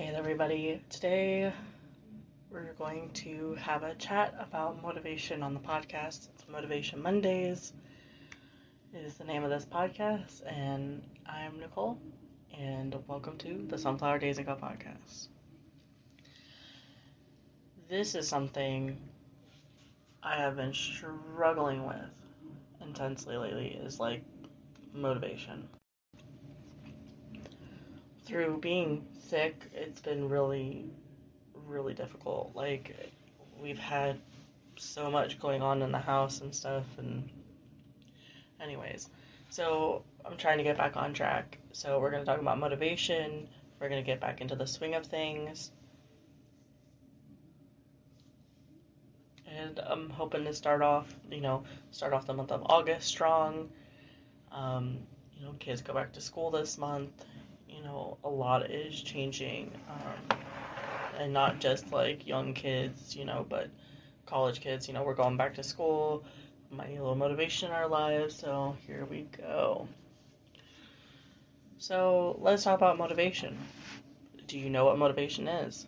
Hey everybody. Today we're going to have a chat about motivation on the podcast. It's Motivation Mondays is the name of this podcast and I'm Nicole and welcome to the Sunflower Daze Co podcast. This is something I have been struggling with intensely lately is like motivation through being sick, it's been really, really difficult. Like, we've had so much going on in the house and stuff, and anyways, so I'm trying to get back on track. So, we're going to talk about motivation, we're going to get back into the swing of things. And I'm hoping to start off, you know, start off the month of August strong. Um, you know, kids go back to school this month you know, a lot is changing. Um, and not just like young kids, you know, but college kids, you know, we're going back to school. Might need a little motivation in our lives, so here we go. So let's talk about motivation. Do you know what motivation is?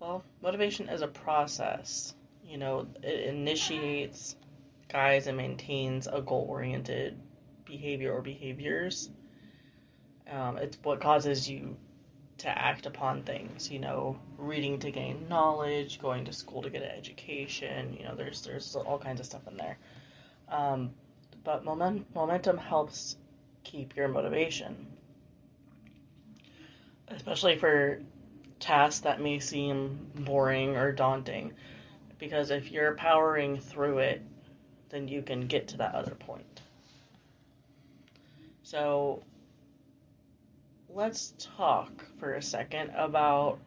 Well, motivation is a process. You know, it initiates, guides, and maintains a goal oriented behavior or behaviors. Um, it's what causes you to act upon things. You know, reading to gain knowledge, going to school to get an education. You know, there's there's all kinds of stuff in there. Um, but moment, momentum helps keep your motivation, especially for tasks that may seem boring or daunting. Because if you're powering through it, then you can get to that other point. So let's talk for a second about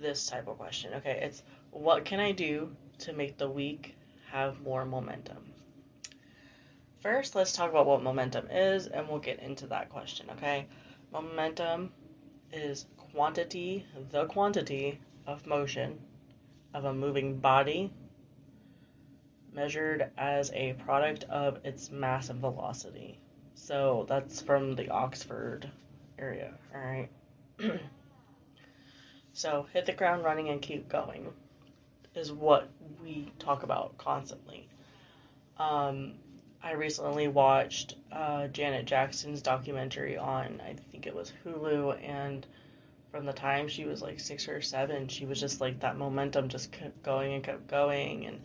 this type of question. Okay, it's what can I do to make the week have more momentum? First, let's talk about what momentum is and we'll get into that question, okay? Momentum is quantity, the quantity of motion of a moving body measured as a product of its mass and velocity. So that's from the Oxford area, alright? so hit the ground running and keep going is what we talk about constantly. Um, I recently watched uh, Janet Jackson's documentary on, I think it was Hulu, and from the time she was like six or seven, she was just like that momentum just kept going and kept going, and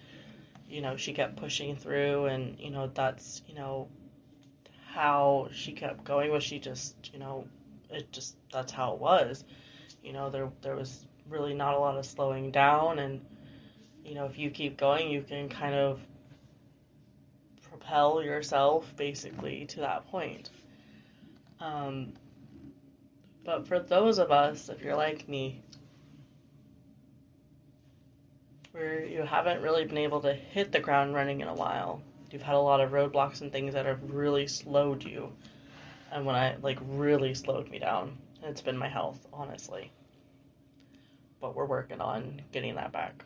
you know, she kept pushing through, and you know, that's, you know, how she kept going was she just, you know, it just that's how it was. You know, there there was really not a lot of slowing down and you know, if you keep going, you can kind of propel yourself basically to that point. Um, but for those of us, if you're like me, where you haven't really been able to hit the ground running in a while, you've had a lot of roadblocks and things that have really slowed you. And when I like really slowed me down, it's been my health, honestly. But we're working on getting that back.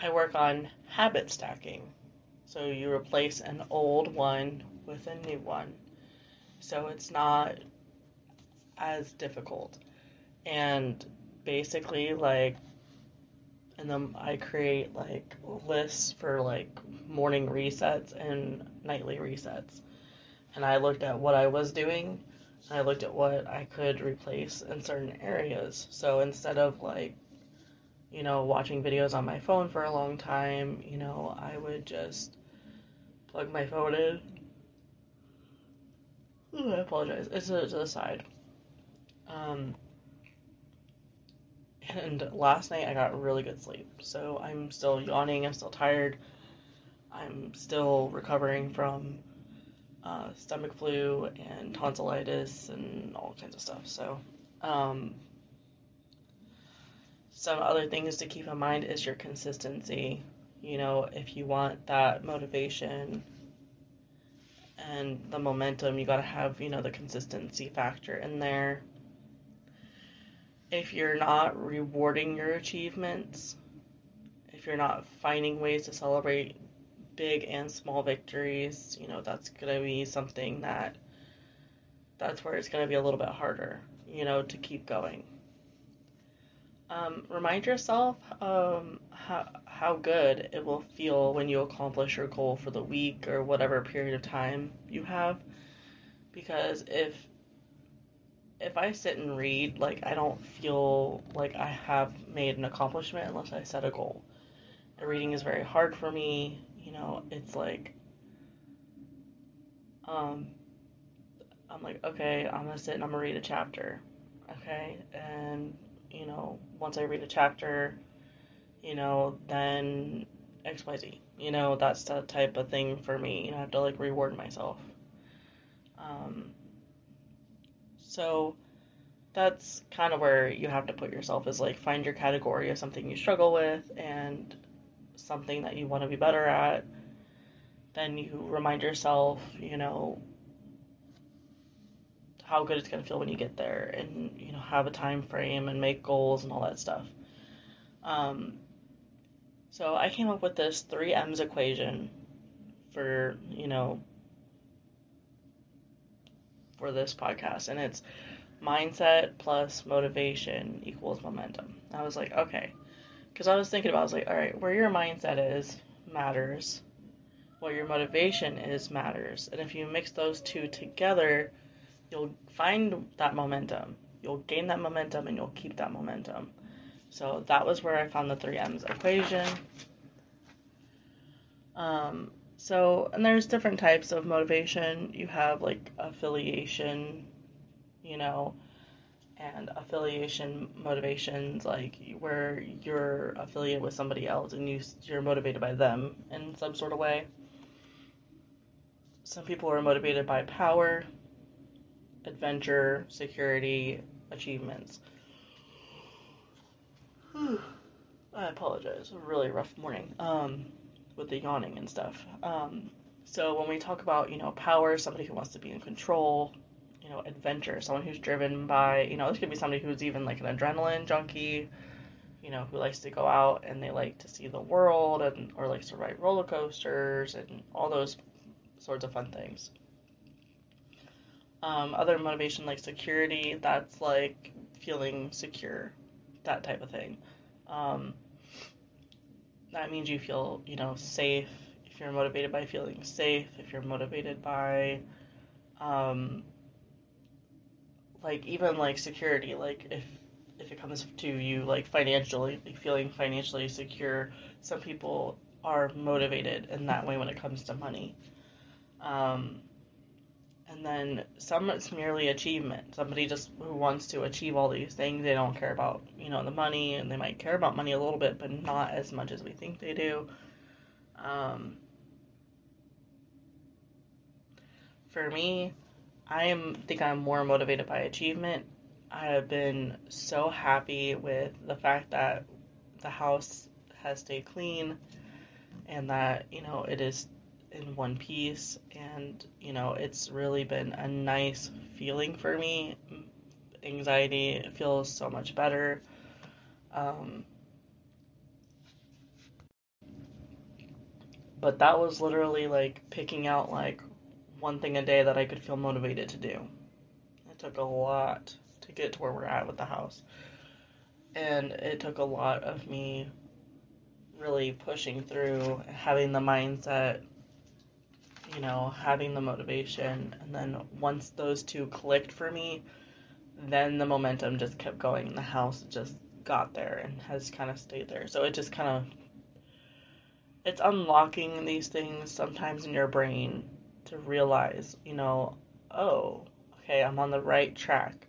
I work on habit stacking. So you replace an old one with a new one. So it's not as difficult. And basically, like, and then I create like lists for like morning resets and nightly resets. And I looked at what I was doing, I looked at what I could replace in certain areas. So instead of like, you know, watching videos on my phone for a long time, you know, I would just plug my phone in. Ooh, I apologize. It's to the side. Um, and last night I got really good sleep. So I'm still yawning, I'm still tired. I'm still recovering from uh, stomach flu and tonsillitis and all kinds of stuff. So, um, some other things to keep in mind is your consistency. You know, if you want that motivation and the momentum, you got to have, you know, the consistency factor in there if you're not rewarding your achievements, if you're not finding ways to celebrate big and small victories, you know, that's going to be something that that's where it's going to be a little bit harder, you know, to keep going. Um, remind yourself um, how, how good it will feel when you accomplish your goal for the week or whatever period of time you have. Because if if I sit and read, like I don't feel like I have made an accomplishment unless I set a goal. And reading is very hard for me. You know, it's like um I'm like, okay, I'm gonna sit and I'm gonna read a chapter. Okay, and you know, once I read a chapter, you know, then XYZ. You know, that's the type of thing for me. You know, I have to like reward myself. Um, so that's kind of where you have to put yourself is like find your category of something you struggle with and something that you want to be better at. Then you remind yourself, you know, how good it's going to feel when you get there and you know have a time frame and make goals and all that stuff um, so i came up with this 3m's equation for you know for this podcast and it's mindset plus motivation equals momentum i was like okay because i was thinking about i was like all right where your mindset is matters what your motivation is matters and if you mix those two together you'll find that momentum. You'll gain that momentum and you'll keep that momentum. So that was where I found the 3M's equation. Um, so, and there's different types of motivation. You have like affiliation, you know, and affiliation motivations, like where you're affiliated with somebody else and you, you're motivated by them in some sort of way. Some people are motivated by power, adventure, security, achievements. I apologize. A really rough morning um, with the yawning and stuff. Um, so when we talk about you know power, somebody who wants to be in control, you know adventure, someone who's driven by you know this could be somebody who's even like an adrenaline junkie, you know who likes to go out and they like to see the world and or likes to ride roller coasters and all those sorts of fun things. Um, other motivation like security, that's like feeling secure, that type of thing. Um, that means you feel, you know, safe. If you're motivated by feeling safe, if you're motivated by, um, like even like security, like if if it comes to you like financially, like feeling financially secure, some people are motivated in that way when it comes to money. Um, and then some it's merely achievement. Somebody just who wants to achieve all these things, they don't care about, you know, the money, and they might care about money a little bit, but not as much as we think they do. Um, for me, I am think I'm more motivated by achievement. I have been so happy with the fact that the house has stayed clean and that, you know, it is in one piece and you know it's really been a nice feeling for me. Anxiety feels so much better. Um, but that was literally like picking out like one thing a day that I could feel motivated to do. It took a lot to get to where we're at with the house. And it took a lot of me really pushing through having the mindset you know, having the motivation. And then once those two clicked for me, then the momentum just kept going. The house just got there and has kind of stayed there. So it just kind of it's unlocking these things sometimes in your brain to realize, you know, oh, okay, I'm on the right track.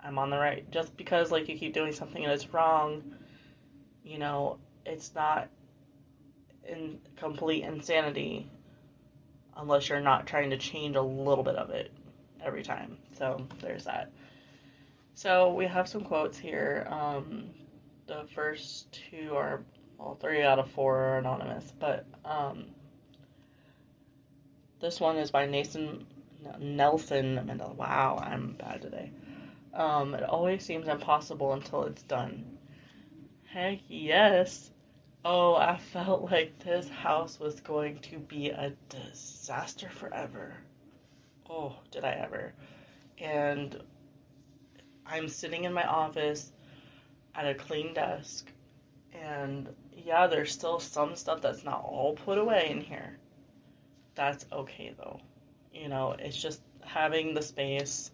I'm on the right just because like you keep doing something and it's wrong, you know, it's not in complete insanity unless you're not trying to change a little bit of it every time. So there's that. So we have some quotes here. Um, the first two are, well, three out of four are anonymous, but um, this one is by Nathan Nelson Mandela. Wow, I'm bad today. Um, it always seems impossible until it's done. Heck yes. Oh, I felt like this house was going to be a disaster forever. Oh, did I ever? and I'm sitting in my office at a clean desk, and yeah, there's still some stuff that's not all put away in here. That's okay though. You know, it's just having the space,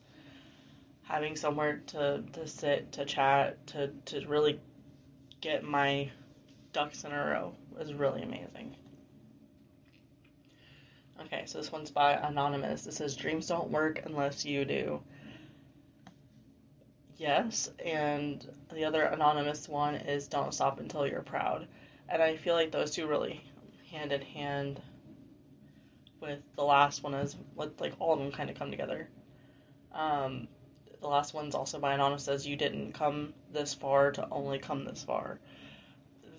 having somewhere to, to sit, to chat, to, to really get my ducks in a row is really amazing. Okay, so this one's by Anonymous. It says, Dreams don't work unless you do. Yes, and the other anonymous one is Don't Stop Until You're Proud. And I feel like those two really hand in hand with the last one is with like all of them kind of come together. Um, the last one's also by Anonymous says you didn't come this far to only come this far.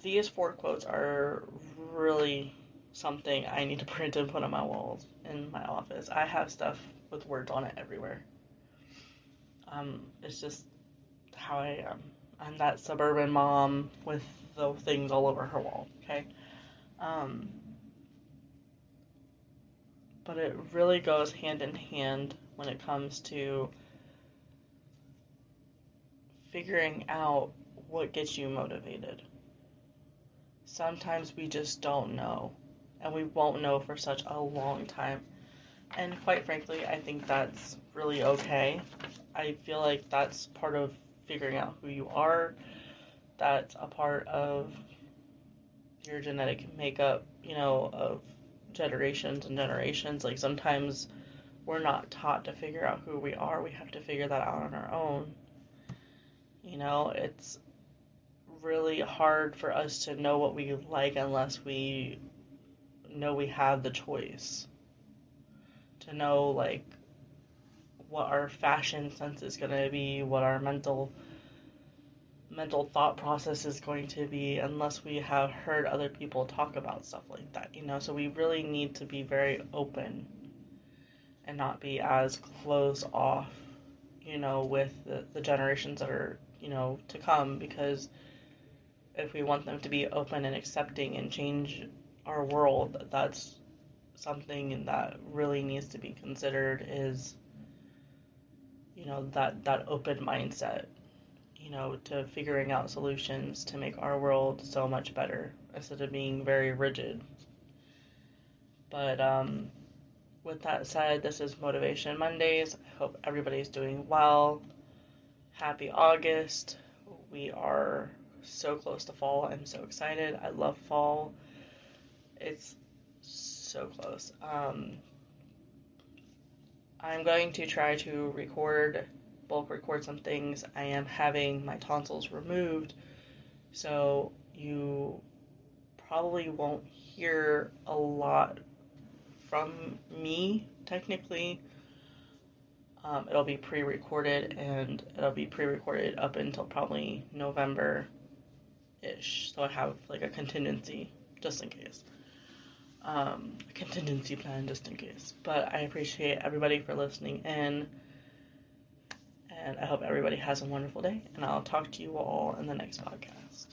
These four quotes are really something I need to print and put on my walls in my office. I have stuff with words on it everywhere. Um, it's just how I am. I'm that suburban mom with the things all over her wall, okay? Um, but it really goes hand in hand when it comes to figuring out what gets you motivated. Sometimes we just don't know, and we won't know for such a long time. And quite frankly, I think that's really okay. I feel like that's part of figuring out who you are. That's a part of your genetic makeup, you know, of generations and generations. Like sometimes we're not taught to figure out who we are. We have to figure that out on our own. You know, it's really hard for us to know what we like unless we know we have the choice. To know like what our fashion sense is going to be, what our mental mental thought process is going to be unless we have heard other people talk about stuff like that, you know. So we really need to be very open and not be as closed off, you know, with the, the generations that are, you know, to come because if we want them to be open and accepting and change our world, that's something that really needs to be considered is you know that that open mindset you know to figuring out solutions to make our world so much better instead of being very rigid. But um, with that said this is motivation mondays. I hope everybody's doing well. Happy august. We are so close to fall. I'm so excited. I love fall. It's so close. Um, I'm going to try to record, bulk record some things. I am having my tonsils removed, so you probably won't hear a lot from me technically. Um, it'll be pre recorded and it'll be pre recorded up until probably November ish. So I have like a contingency just in case um, a contingency plan just in case. But I appreciate everybody for listening in. And I hope everybody has a wonderful day. And I'll talk to you all in the next podcast.